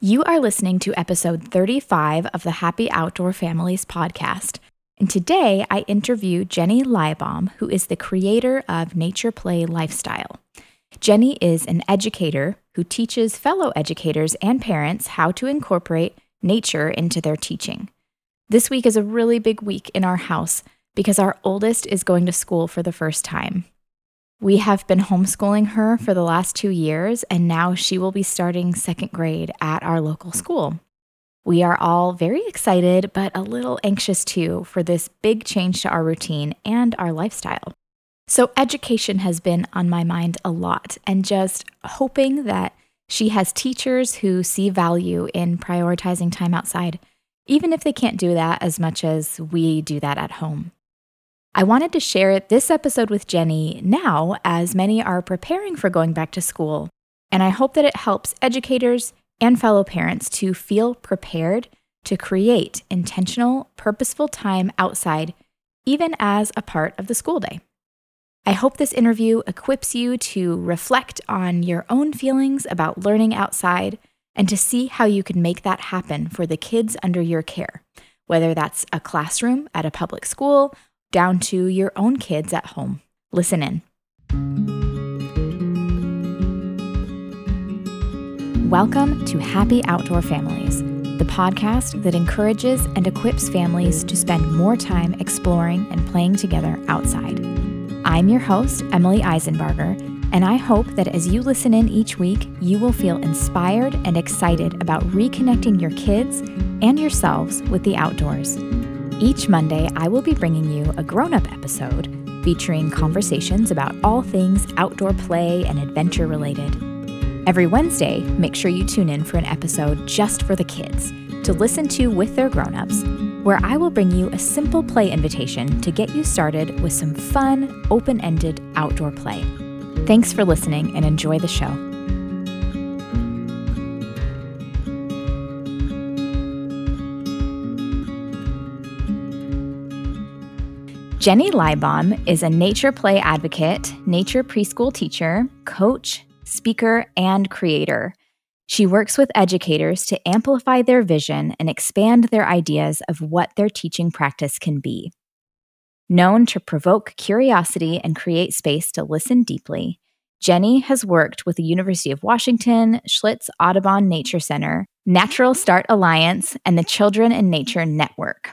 You are listening to episode 35 of the Happy Outdoor Families podcast. And today I interview Jenny Liebaum, who is the creator of Nature Play Lifestyle. Jenny is an educator who teaches fellow educators and parents how to incorporate nature into their teaching. This week is a really big week in our house because our oldest is going to school for the first time. We have been homeschooling her for the last two years, and now she will be starting second grade at our local school. We are all very excited, but a little anxious too for this big change to our routine and our lifestyle. So, education has been on my mind a lot, and just hoping that she has teachers who see value in prioritizing time outside, even if they can't do that as much as we do that at home. I wanted to share this episode with Jenny now, as many are preparing for going back to school, and I hope that it helps educators and fellow parents to feel prepared to create intentional, purposeful time outside, even as a part of the school day. I hope this interview equips you to reflect on your own feelings about learning outside and to see how you can make that happen for the kids under your care, whether that's a classroom at a public school down to your own kids at home. Listen in. Welcome to Happy Outdoor Families, the podcast that encourages and equips families to spend more time exploring and playing together outside. I'm your host, Emily Eisenbarger, and I hope that as you listen in each week, you will feel inspired and excited about reconnecting your kids and yourselves with the outdoors. Each Monday, I will be bringing you a grown up episode featuring conversations about all things outdoor play and adventure related. Every Wednesday, make sure you tune in for an episode just for the kids to listen to with their grown ups, where I will bring you a simple play invitation to get you started with some fun, open ended outdoor play. Thanks for listening and enjoy the show. Jenny Liebaum is a nature play advocate, nature preschool teacher, coach, speaker, and creator. She works with educators to amplify their vision and expand their ideas of what their teaching practice can be. Known to provoke curiosity and create space to listen deeply, Jenny has worked with the University of Washington, Schlitz Audubon Nature Center, Natural Start Alliance, and the Children in Nature Network.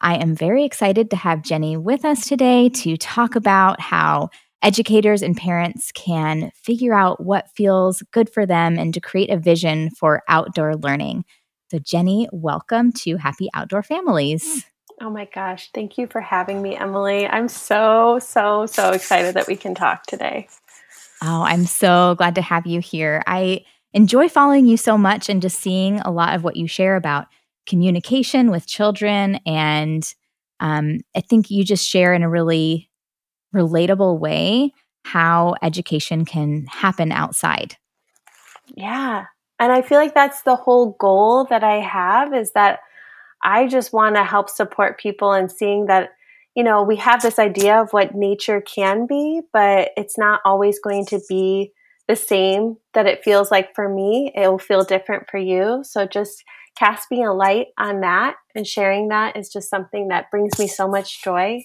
I am very excited to have Jenny with us today to talk about how educators and parents can figure out what feels good for them and to create a vision for outdoor learning. So, Jenny, welcome to Happy Outdoor Families. Oh my gosh, thank you for having me, Emily. I'm so, so, so excited that we can talk today. Oh, I'm so glad to have you here. I enjoy following you so much and just seeing a lot of what you share about communication with children. And um, I think you just share in a really relatable way how education can happen outside. Yeah. And I feel like that's the whole goal that I have is that I just want to help support people in seeing that, you know, we have this idea of what nature can be, but it's not always going to be the same that it feels like for me. It will feel different for you. So just casting a light on that and sharing that is just something that brings me so much joy.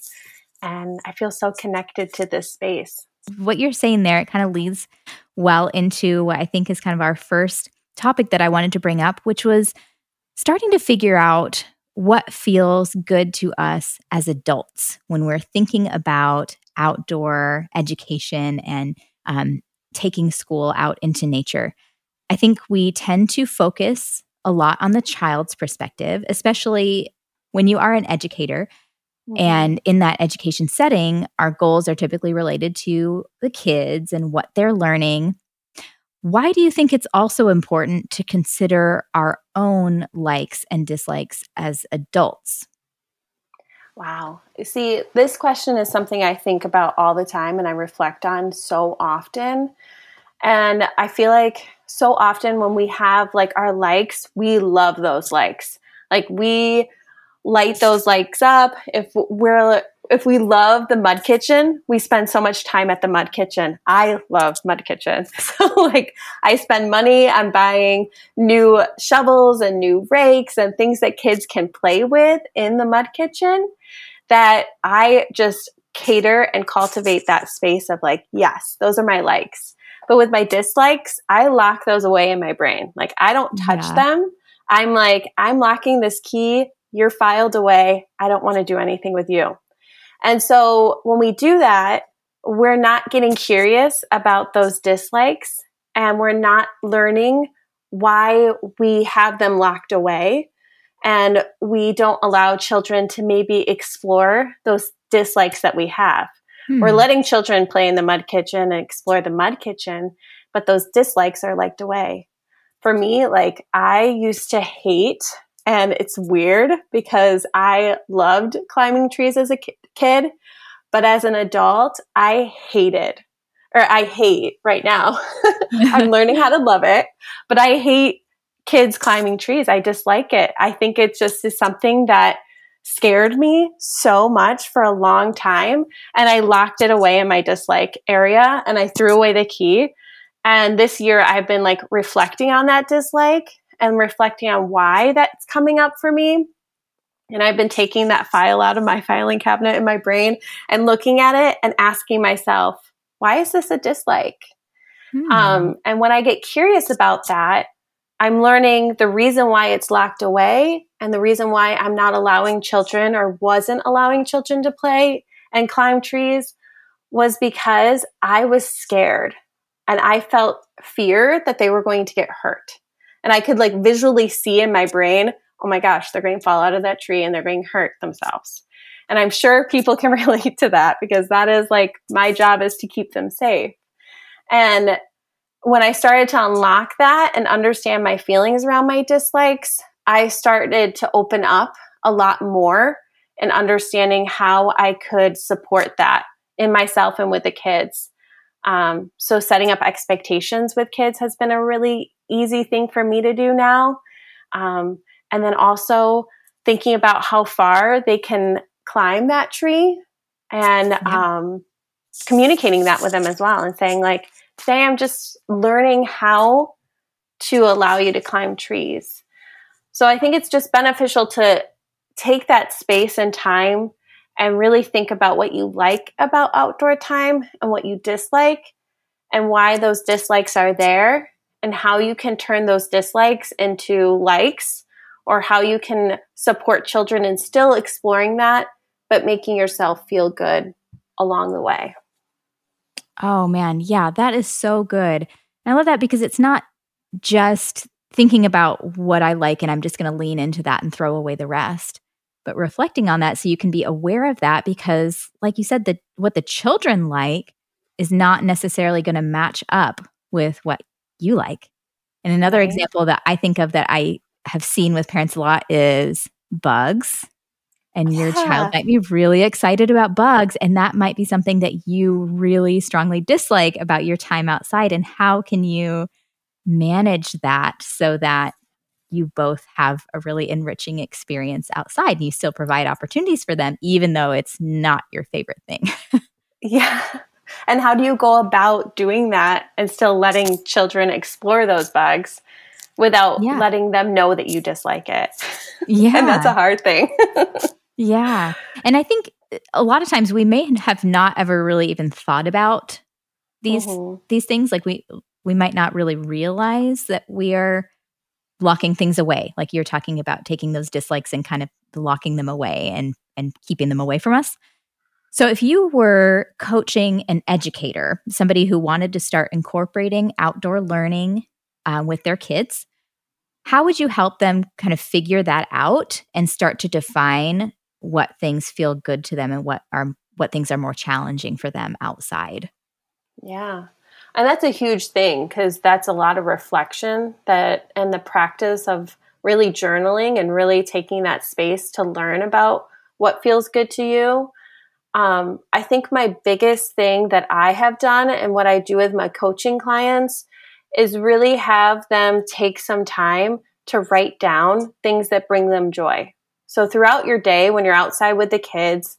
And I feel so connected to this space. What you're saying there, it kind of leads well into what I think is kind of our first topic that I wanted to bring up, which was starting to figure out what feels good to us as adults when we're thinking about outdoor education and um, taking school out into nature. I think we tend to focus a lot on the child's perspective, especially when you are an educator. Mm-hmm. And in that education setting, our goals are typically related to the kids and what they're learning. Why do you think it's also important to consider our own likes and dislikes as adults? Wow. See, this question is something I think about all the time and I reflect on so often. And I feel like so often when we have like our likes, we love those likes. Like we light those likes up. If we're if we love the mud kitchen, we spend so much time at the mud kitchen. I love mud kitchen. So like I spend money on buying new shovels and new rakes and things that kids can play with in the mud kitchen that I just cater and cultivate that space of like, yes, those are my likes. But with my dislikes, I lock those away in my brain. Like I don't touch yeah. them. I'm like, I'm locking this key. You're filed away. I don't want to do anything with you. And so when we do that, we're not getting curious about those dislikes and we're not learning why we have them locked away. And we don't allow children to maybe explore those dislikes that we have. Hmm. We're letting children play in the mud kitchen and explore the mud kitchen, but those dislikes are liked away. For me, like I used to hate, and it's weird because I loved climbing trees as a kid, but as an adult, I hated, or I hate right now. I'm learning how to love it, but I hate kids climbing trees. I dislike it. I think it just is something that scared me so much for a long time. And I locked it away in my dislike area and I threw away the key. And this year I've been like reflecting on that dislike and reflecting on why that's coming up for me. And I've been taking that file out of my filing cabinet in my brain and looking at it and asking myself, why is this a dislike? Hmm. Um, and when I get curious about that, I'm learning the reason why it's locked away and the reason why I'm not allowing children or wasn't allowing children to play and climb trees was because I was scared and I felt fear that they were going to get hurt. And I could like visually see in my brain, oh my gosh, they're going to fall out of that tree and they're going to hurt themselves. And I'm sure people can relate to that because that is like my job is to keep them safe. And when I started to unlock that and understand my feelings around my dislikes, I started to open up a lot more and understanding how I could support that in myself and with the kids. Um, so setting up expectations with kids has been a really easy thing for me to do now. Um, and then also thinking about how far they can climb that tree and yeah. um, communicating that with them as well and saying like, today I'm just learning how to allow you to climb trees. So I think it's just beneficial to take that space and time and really think about what you like about outdoor time and what you dislike and why those dislikes are there and how you can turn those dislikes into likes or how you can support children in still exploring that but making yourself feel good along the way. Oh man, yeah, that is so good. And I love that because it's not just thinking about what I like and I'm just going to lean into that and throw away the rest, but reflecting on that so you can be aware of that because like you said the what the children like is not necessarily going to match up with what you like. And another right. example that I think of that I have seen with parents a lot is bugs and your yeah. child might be really excited about bugs and that might be something that you really strongly dislike about your time outside and how can you manage that so that you both have a really enriching experience outside and you still provide opportunities for them even though it's not your favorite thing yeah and how do you go about doing that and still letting children explore those bugs without yeah. letting them know that you dislike it yeah and that's a hard thing Yeah. And I think a lot of times we may have not ever really even thought about these mm-hmm. these things like we we might not really realize that we are locking things away like you're talking about taking those dislikes and kind of locking them away and and keeping them away from us so if you were coaching an educator somebody who wanted to start incorporating outdoor learning uh, with their kids how would you help them kind of figure that out and start to define what things feel good to them and what are what things are more challenging for them outside. Yeah. And that's a huge thing because that's a lot of reflection that and the practice of really journaling and really taking that space to learn about what feels good to you. Um, I think my biggest thing that I have done and what I do with my coaching clients is really have them take some time to write down things that bring them joy. So throughout your day, when you're outside with the kids,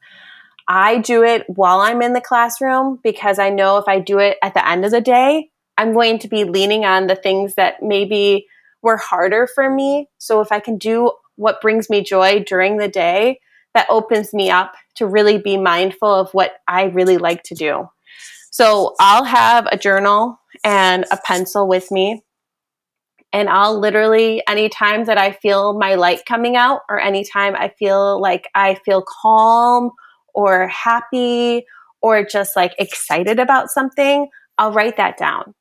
I do it while I'm in the classroom because I know if I do it at the end of the day, I'm going to be leaning on the things that maybe were harder for me. So if I can do what brings me joy during the day, that opens me up to really be mindful of what I really like to do. So I'll have a journal and a pencil with me. And I'll literally, anytime that I feel my light coming out, or anytime I feel like I feel calm or happy or just like excited about something, I'll write that down.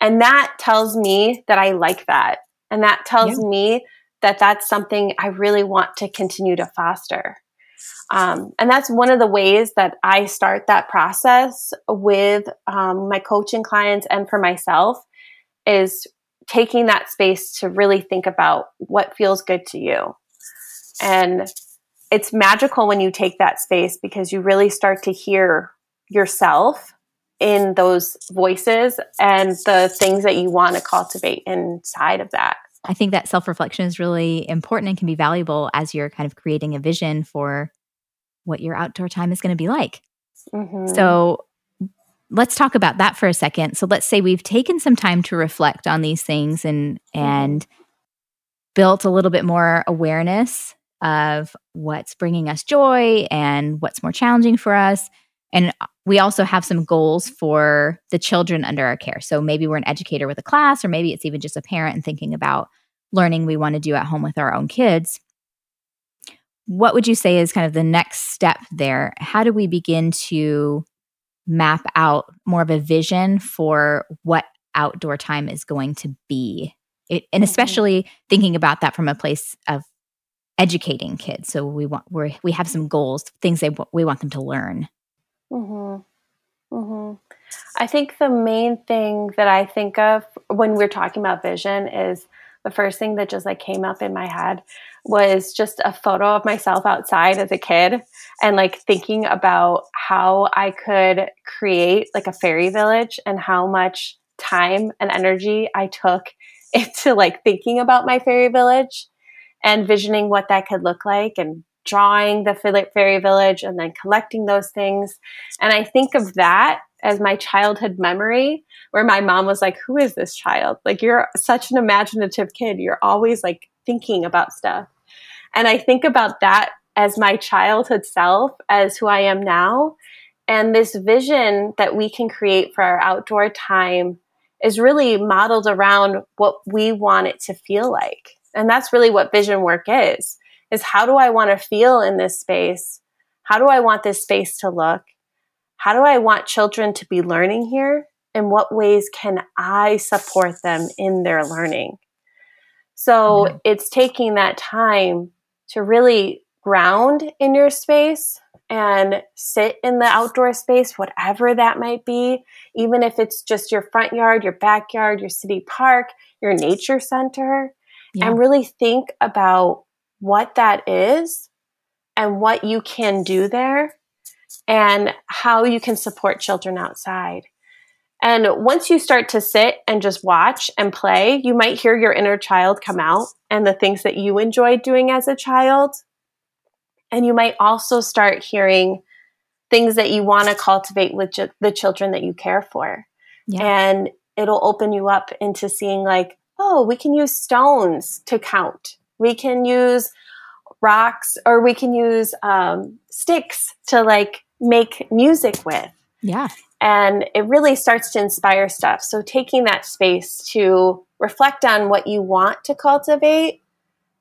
And that tells me that I like that. And that tells yeah. me that that's something I really want to continue to foster. Um, and that's one of the ways that I start that process with um, my coaching clients and for myself is taking that space to really think about what feels good to you. And it's magical when you take that space because you really start to hear yourself in those voices and the things that you want to cultivate inside of that. I think that self reflection is really important and can be valuable as you're kind of creating a vision for what your outdoor time is going to be like. Mm-hmm. So let's talk about that for a second. So let's say we've taken some time to reflect on these things and mm-hmm. and built a little bit more awareness of what's bringing us joy and what's more challenging for us. And we also have some goals for the children under our care. So maybe we're an educator with a class, or maybe it's even just a parent and thinking about learning we want to do at home with our own kids. What would you say is kind of the next step there? How do we begin to map out more of a vision for what outdoor time is going to be? It, and mm-hmm. especially thinking about that from a place of educating kids. So we want we we have some goals, things they we want them to learn. Mm-hmm. Mm-hmm. I think the main thing that I think of when we're talking about vision is the first thing that just like came up in my head was just a photo of myself outside as a kid and like thinking about how I could create like a fairy village and how much time and energy I took into like thinking about my fairy village and visioning what that could look like and drawing the Philip fairy village and then collecting those things. And I think of that as my childhood memory where my mom was like, Who is this child? Like, you're such an imaginative kid. You're always like thinking about stuff. And I think about that as my childhood self, as who I am now. And this vision that we can create for our outdoor time is really modeled around what we want it to feel like. And that's really what vision work is is how do I want to feel in this space? How do I want this space to look? How do I want children to be learning here? In what ways can I support them in their learning? So mm-hmm. it's taking that time to really ground in your space and sit in the outdoor space, whatever that might be, even if it's just your front yard, your backyard, your city park, your nature center, yeah. and really think about what that is and what you can do there and how you can support children outside. And once you start to sit and just watch and play, you might hear your inner child come out and the things that you enjoyed doing as a child. And you might also start hearing things that you want to cultivate with ju- the children that you care for. Yeah. And it'll open you up into seeing, like, oh, we can use stones to count. We can use rocks or we can use um, sticks to like make music with. Yeah. And it really starts to inspire stuff. So taking that space to reflect on what you want to cultivate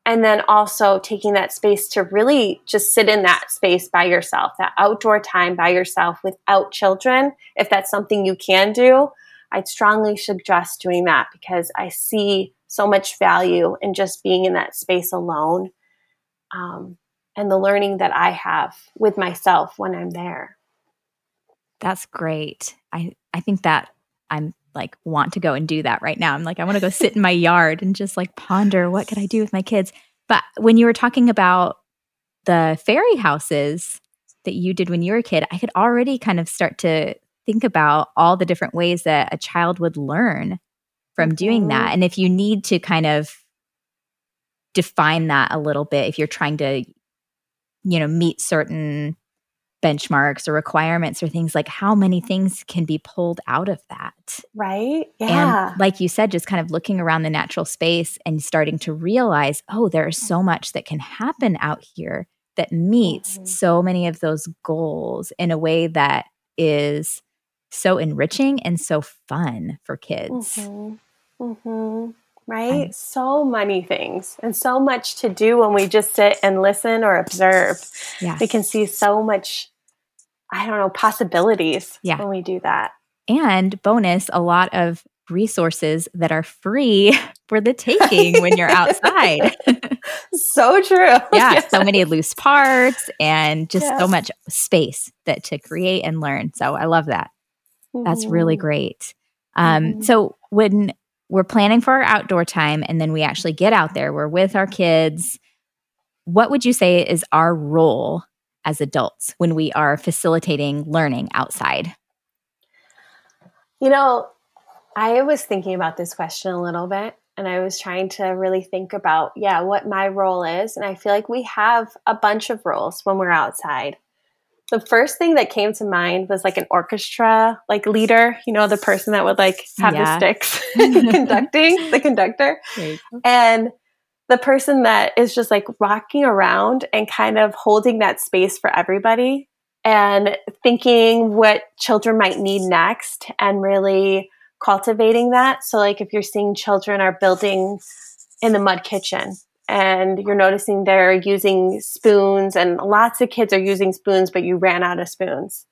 and then also taking that space to really just sit in that space by yourself, that outdoor time by yourself without children. If that's something you can do, I'd strongly suggest doing that because I see so much value in just being in that space alone um, and the learning that I have with myself when I'm there. That's great. I, I think that I'm like want to go and do that right now. I'm like, I want to go sit in my yard and just like ponder what could I do with my kids. But when you were talking about the fairy houses that you did when you were a kid, I could already kind of start to think about all the different ways that a child would learn from doing mm-hmm. that. And if you need to kind of define that a little bit, if you're trying to, you know, meet certain benchmarks or requirements or things like how many things can be pulled out of that. Right. Yeah. And like you said, just kind of looking around the natural space and starting to realize, oh, there's so much that can happen out here that meets mm-hmm. so many of those goals in a way that is so enriching and so fun for kids. Mm-hmm. Mm-hmm. Right? So many things and so much to do when we just sit and listen or observe. Yes. We can see so much, I don't know, possibilities yeah. when we do that. And bonus, a lot of resources that are free for the taking when you're outside. so true. yeah, yes. so many loose parts and just yes. so much space that to create and learn. So I love that. That's really great. Um, mm-hmm. So when we're planning for our outdoor time and then we actually get out there, we're with our kids. What would you say is our role as adults when we are facilitating learning outside? You know, I was thinking about this question a little bit and I was trying to really think about, yeah, what my role is. And I feel like we have a bunch of roles when we're outside the first thing that came to mind was like an orchestra like leader you know the person that would like have yeah. the sticks conducting the conductor. And the person that is just like rocking around and kind of holding that space for everybody and thinking what children might need next and really cultivating that. So like if you're seeing children are building in the mud kitchen and you're noticing they're using spoons and lots of kids are using spoons but you ran out of spoons.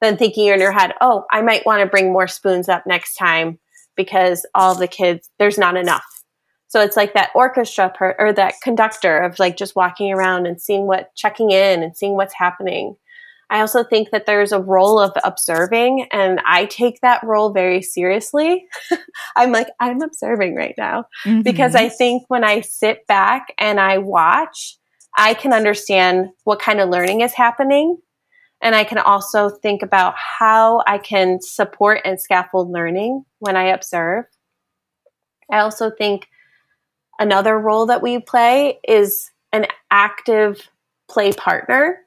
Then thinking in your head oh i might want to bring more spoons up next time because all the kids there's not enough. So it's like that orchestra per, or that conductor of like just walking around and seeing what checking in and seeing what's happening I also think that there's a role of observing, and I take that role very seriously. I'm like, I'm observing right now mm-hmm. because I think when I sit back and I watch, I can understand what kind of learning is happening. And I can also think about how I can support and scaffold learning when I observe. I also think another role that we play is an active play partner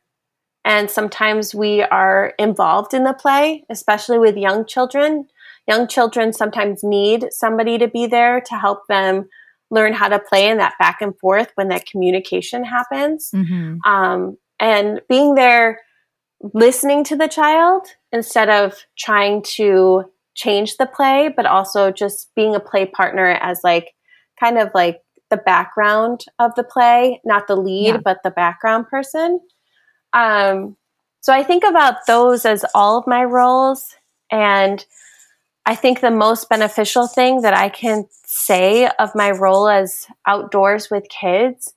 and sometimes we are involved in the play, especially with young children. Young children sometimes need somebody to be there to help them learn how to play in that back and forth when that communication happens. Mm-hmm. Um, and being there, listening to the child instead of trying to change the play, but also just being a play partner as like kind of like the background of the play, not the lead, yeah. but the background person. Um, so I think about those as all of my roles. And I think the most beneficial thing that I can say of my role as outdoors with kids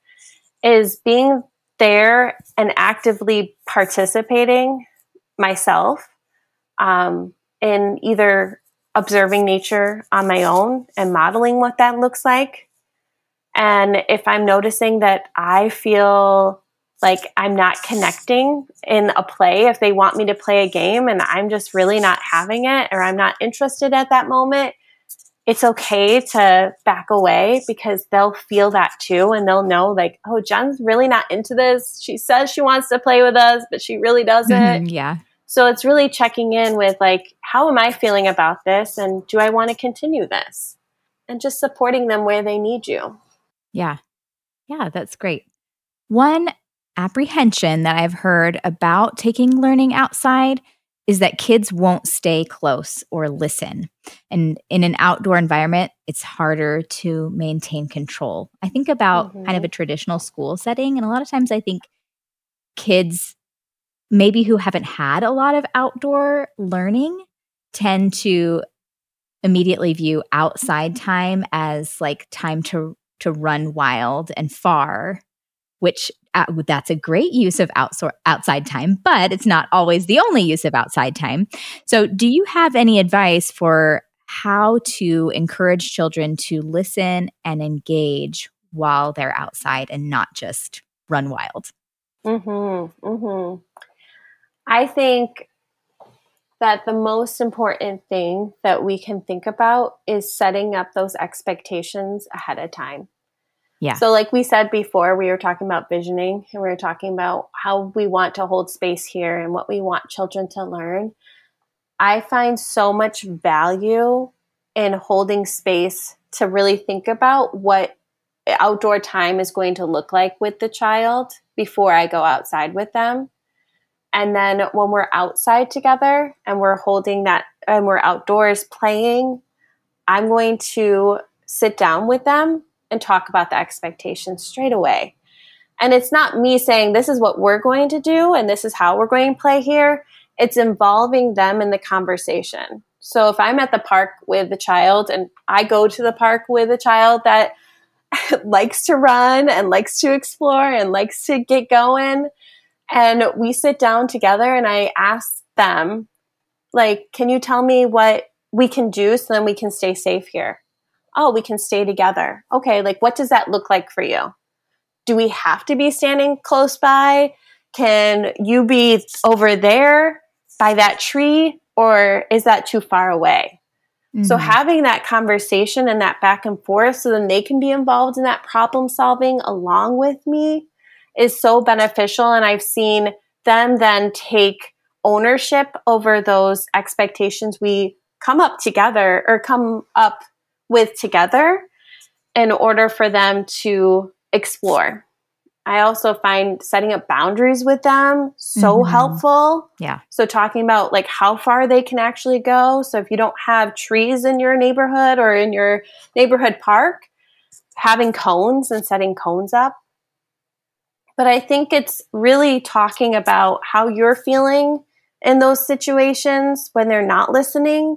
is being there and actively participating myself um, in either observing nature on my own and modeling what that looks like. And if I'm noticing that I feel like I'm not connecting in a play if they want me to play a game and I'm just really not having it or I'm not interested at that moment, it's okay to back away because they'll feel that too and they'll know like, oh, Jen's really not into this. She says she wants to play with us, but she really doesn't. Mm-hmm, yeah. So it's really checking in with like, how am I feeling about this and do I want to continue this? And just supporting them where they need you. Yeah. Yeah, that's great. One apprehension that I've heard about taking learning outside is that kids won't stay close or listen. And in an outdoor environment, it's harder to maintain control. I think about mm-hmm. kind of a traditional school setting, and a lot of times I think kids, maybe who haven't had a lot of outdoor learning, tend to immediately view outside time as like time to to run wild and far which uh, that's a great use of outsor- outside time, but it's not always the only use of outside time. So, do you have any advice for how to encourage children to listen and engage while they're outside and not just run wild? Mm-hmm, mm-hmm. I think that the most important thing that we can think about is setting up those expectations ahead of time. Yeah. So, like we said before, we were talking about visioning and we were talking about how we want to hold space here and what we want children to learn. I find so much value in holding space to really think about what outdoor time is going to look like with the child before I go outside with them. And then when we're outside together and we're holding that and we're outdoors playing, I'm going to sit down with them and talk about the expectations straight away. And it's not me saying this is what we're going to do and this is how we're going to play here. It's involving them in the conversation. So if I'm at the park with a child and I go to the park with a child that likes to run and likes to explore and likes to get going, and we sit down together and I ask them, like, can you tell me what we can do so then we can stay safe here? Oh, we can stay together. Okay, like what does that look like for you? Do we have to be standing close by? Can you be over there by that tree or is that too far away? Mm-hmm. So having that conversation and that back and forth so then they can be involved in that problem solving along with me is so beneficial and I've seen them then take ownership over those expectations we come up together or come up with together in order for them to explore. I also find setting up boundaries with them so mm-hmm. helpful. Yeah. So talking about like how far they can actually go. So if you don't have trees in your neighborhood or in your neighborhood park, having cones and setting cones up. But I think it's really talking about how you're feeling in those situations when they're not listening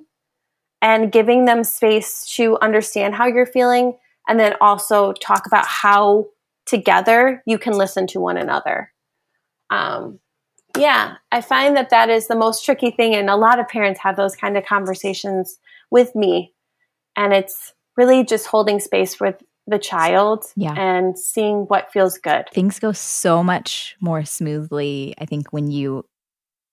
and giving them space to understand how you're feeling and then also talk about how together you can listen to one another. Um, yeah i find that that is the most tricky thing and a lot of parents have those kind of conversations with me. And it's really just holding space with the child yeah. and seeing what feels good. Things go so much more smoothly i think when you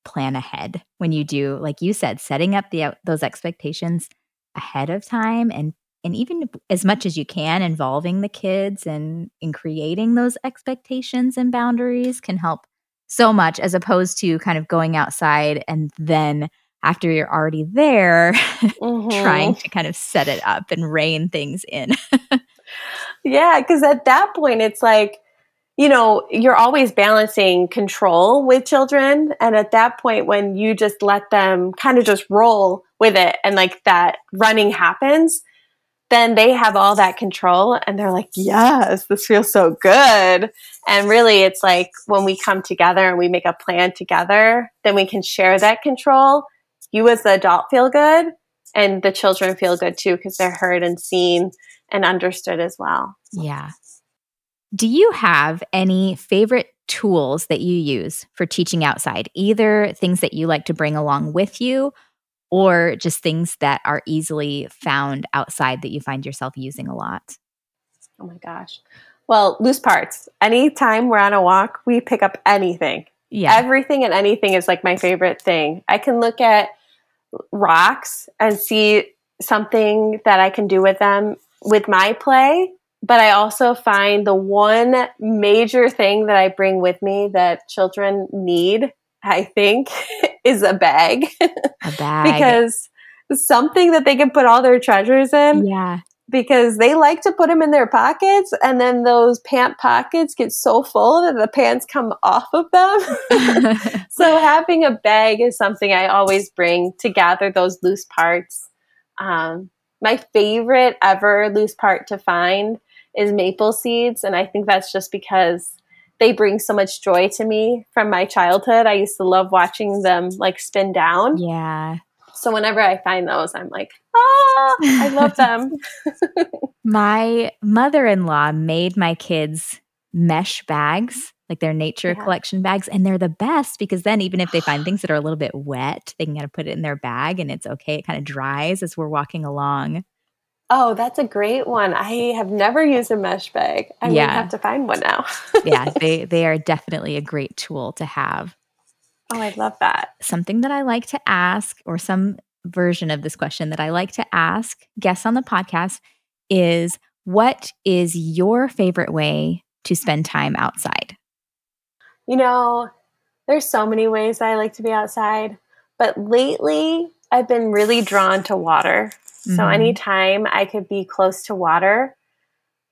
plan ahead when you do like you said setting up the those expectations ahead of time and and even as much as you can involving the kids and in creating those expectations and boundaries can help so much as opposed to kind of going outside and then after you're already there mm-hmm. trying to kind of set it up and rein things in yeah because at that point it's like you know, you're always balancing control with children. And at that point, when you just let them kind of just roll with it and like that running happens, then they have all that control and they're like, yes, this feels so good. And really, it's like when we come together and we make a plan together, then we can share that control. You, as the adult, feel good, and the children feel good too because they're heard and seen and understood as well. Yeah. Do you have any favorite tools that you use for teaching outside? Either things that you like to bring along with you or just things that are easily found outside that you find yourself using a lot? Oh my gosh. Well, loose parts. Anytime we're on a walk, we pick up anything. Yeah. Everything and anything is like my favorite thing. I can look at rocks and see something that I can do with them with my play but I also find the one major thing that I bring with me that children need, I think, is a bag. A bag. because something that they can put all their treasures in. Yeah. Because they like to put them in their pockets, and then those pant pockets get so full that the pants come off of them. so, having a bag is something I always bring to gather those loose parts. Um, my favorite ever loose part to find is maple seeds. And I think that's just because they bring so much joy to me from my childhood. I used to love watching them like spin down. Yeah. So whenever I find those, I'm like, ah, I love them. my mother in law made my kids mesh bags, like their nature yeah. collection bags. And they're the best because then, even if they find things that are a little bit wet, they can kind of put it in their bag and it's okay. It kind of dries as we're walking along. Oh, that's a great one. I have never used a mesh bag. I yeah. have to find one now. yeah, they they are definitely a great tool to have. Oh, I love that. Something that I like to ask, or some version of this question that I like to ask guests on the podcast is what is your favorite way to spend time outside? You know, there's so many ways I like to be outside, but lately I've been really drawn to water. Mm-hmm. So anytime I could be close to water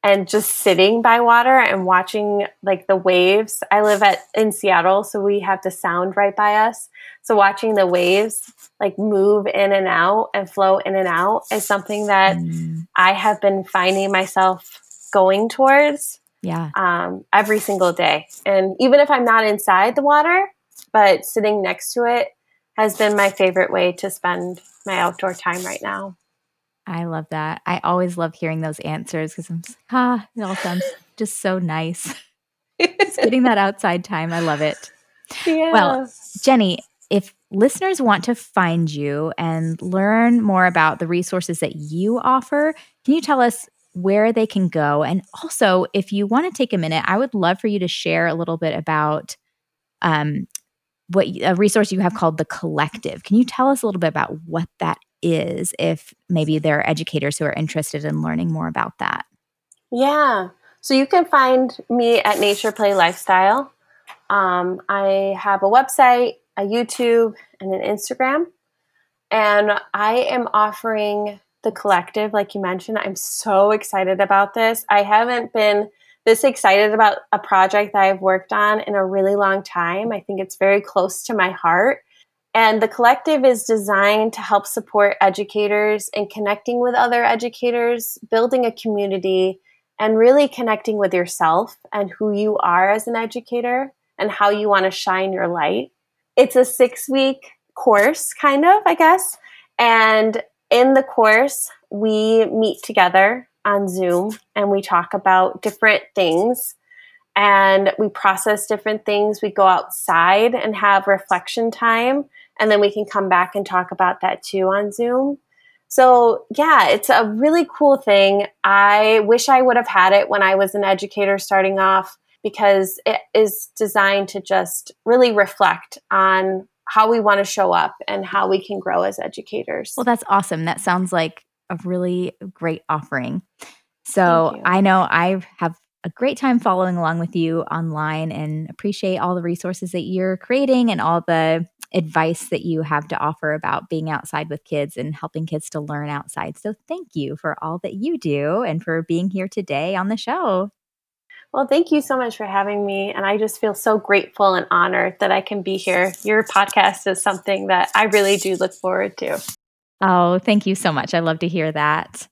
and just sitting by water and watching like the waves. I live at in Seattle, so we have the sound right by us. So watching the waves like move in and out and flow in and out is something that mm. I have been finding myself going towards. Yeah. Um, every single day. And even if I'm not inside the water, but sitting next to it has been my favorite way to spend my outdoor time right now. I love that. I always love hearing those answers because I'm ah, it all sounds just so nice. just getting that outside time. I love it. Yeah. Well, Jenny, if listeners want to find you and learn more about the resources that you offer, can you tell us where they can go? And also, if you want to take a minute, I would love for you to share a little bit about um, what a resource you have called the Collective. Can you tell us a little bit about what that is if maybe there are educators who are interested in learning more about that? Yeah. So you can find me at Nature Play Lifestyle. Um, I have a website, a YouTube, and an Instagram. And I am offering the collective, like you mentioned. I'm so excited about this. I haven't been this excited about a project that I've worked on in a really long time. I think it's very close to my heart. And the collective is designed to help support educators in connecting with other educators, building a community, and really connecting with yourself and who you are as an educator and how you want to shine your light. It's a six week course, kind of, I guess. And in the course, we meet together on Zoom and we talk about different things and we process different things. We go outside and have reflection time and then we can come back and talk about that too on Zoom. So, yeah, it's a really cool thing. I wish I would have had it when I was an educator starting off because it is designed to just really reflect on how we want to show up and how we can grow as educators. Well, that's awesome. That sounds like a really great offering. So, I know I have a great time following along with you online and appreciate all the resources that you're creating and all the advice that you have to offer about being outside with kids and helping kids to learn outside. So, thank you for all that you do and for being here today on the show. Well, thank you so much for having me. And I just feel so grateful and honored that I can be here. Your podcast is something that I really do look forward to. Oh, thank you so much. I love to hear that.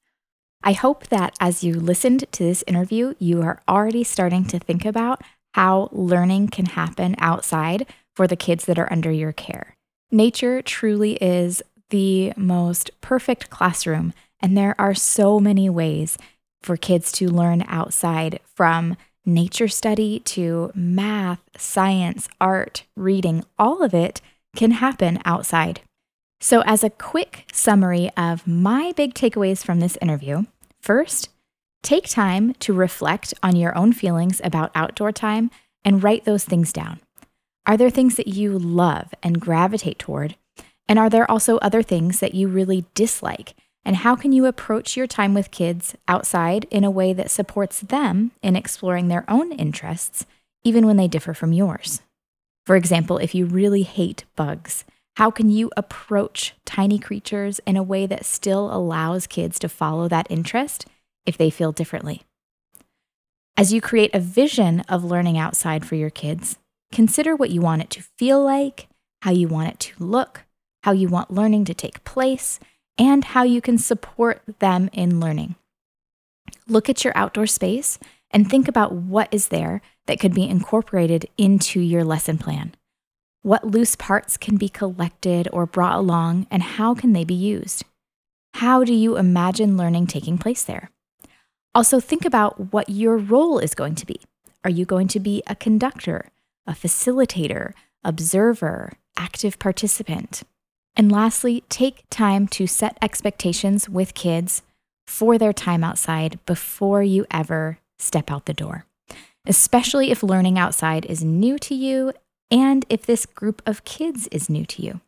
I hope that as you listened to this interview, you are already starting to think about how learning can happen outside for the kids that are under your care. Nature truly is the most perfect classroom, and there are so many ways for kids to learn outside from nature study to math, science, art, reading, all of it can happen outside. So, as a quick summary of my big takeaways from this interview, first, take time to reflect on your own feelings about outdoor time and write those things down. Are there things that you love and gravitate toward? And are there also other things that you really dislike? And how can you approach your time with kids outside in a way that supports them in exploring their own interests, even when they differ from yours? For example, if you really hate bugs, how can you approach tiny creatures in a way that still allows kids to follow that interest if they feel differently? As you create a vision of learning outside for your kids, Consider what you want it to feel like, how you want it to look, how you want learning to take place, and how you can support them in learning. Look at your outdoor space and think about what is there that could be incorporated into your lesson plan. What loose parts can be collected or brought along, and how can they be used? How do you imagine learning taking place there? Also, think about what your role is going to be. Are you going to be a conductor, a facilitator, observer, active participant. And lastly, take time to set expectations with kids for their time outside before you ever step out the door, especially if learning outside is new to you and if this group of kids is new to you.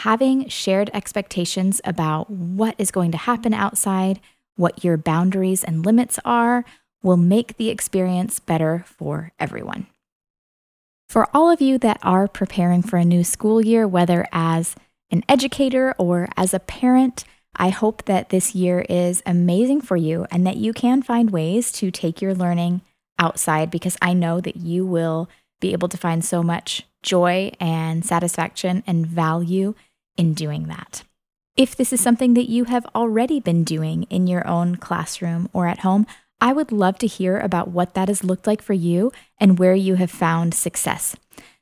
Having shared expectations about what is going to happen outside what your boundaries and limits are will make the experience better for everyone. For all of you that are preparing for a new school year, whether as an educator or as a parent, I hope that this year is amazing for you and that you can find ways to take your learning outside because I know that you will be able to find so much joy and satisfaction and value in doing that. If this is something that you have already been doing in your own classroom or at home, I would love to hear about what that has looked like for you and where you have found success.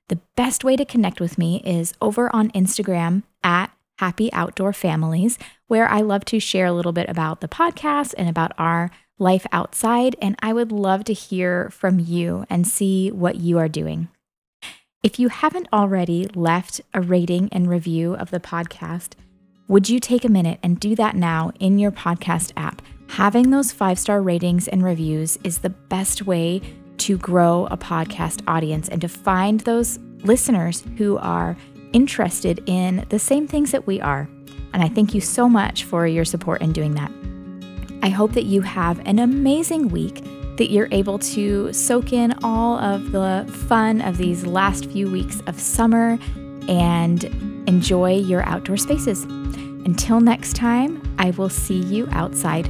The best way to connect with me is over on Instagram at Happy Outdoor Families, where I love to share a little bit about the podcast and about our life outside. And I would love to hear from you and see what you are doing. If you haven't already left a rating and review of the podcast, would you take a minute and do that now in your podcast app? Having those five star ratings and reviews is the best way to grow a podcast audience and to find those listeners who are interested in the same things that we are. And I thank you so much for your support in doing that. I hope that you have an amazing week, that you're able to soak in all of the fun of these last few weeks of summer and enjoy your outdoor spaces. Until next time, I will see you outside.